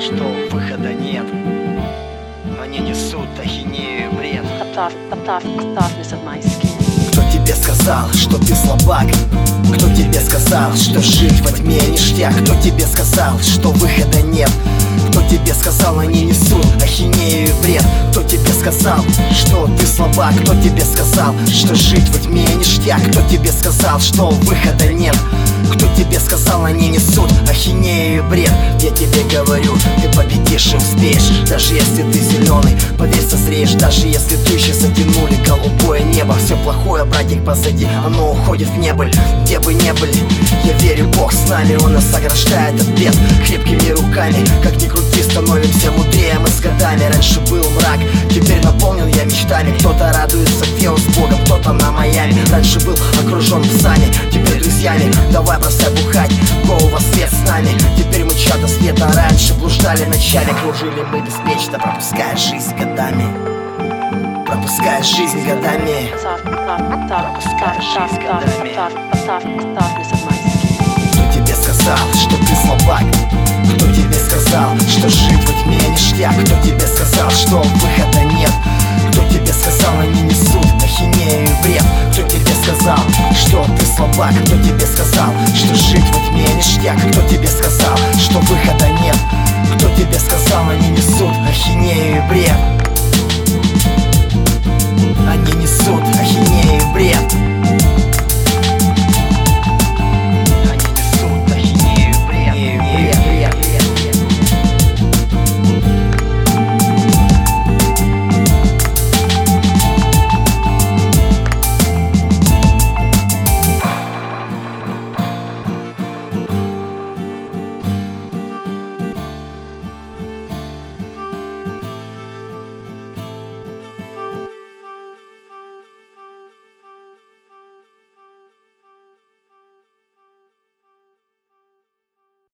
что выхода нет Они несут ахинею и бред. Кто тебе сказал, что ты слабак? Кто тебе сказал, что жить во тьме ништяк? Кто тебе сказал, что выхода нет? Кто тебе сказал, они несут ахинею и бред? Кто тебе сказал, что ты слабак? Кто тебе сказал, что жить во тьме ништяк? Кто тебе сказал, что выхода нет? Кто тебе сказал, они несут ахинею и бред? Я тебе говорю, ты победишь и успеешь Даже если ты зеленый, поверь, созреешь. Даже если тучи затянули голубое небо. Все плохое, братик, позади, оно уходит в небыль. Где бы не были, я верю, Бог с нами Он нас ограждает от бед. Крепкими руками Как ни крути, становимся мудрее. Мы с годами Раньше был мрак, теперь наполнен я мечтами. Кто-то радуется, он с Богом, кто-то на Майами. Раньше был окружен псами, теперь друзьями давай бросай бухать. Гоу во свет с нами, теперь мы чата света Раньше блуждали ночами, кружили мы беспечно Пропуская жизнь годами. Пропуская жизнь годами. Пропуская жизнь годами. Кто тебе сказал, что ты слабак? Кто тебе сказал, что жить в тьме ништяк? Кто тебе сказал, что выход сказал, что ты слабак Кто тебе сказал, что жить во тьме ништяк Кто тебе сказал, что выхода нет. Кто тебе сказал, они несут ахинею и бред.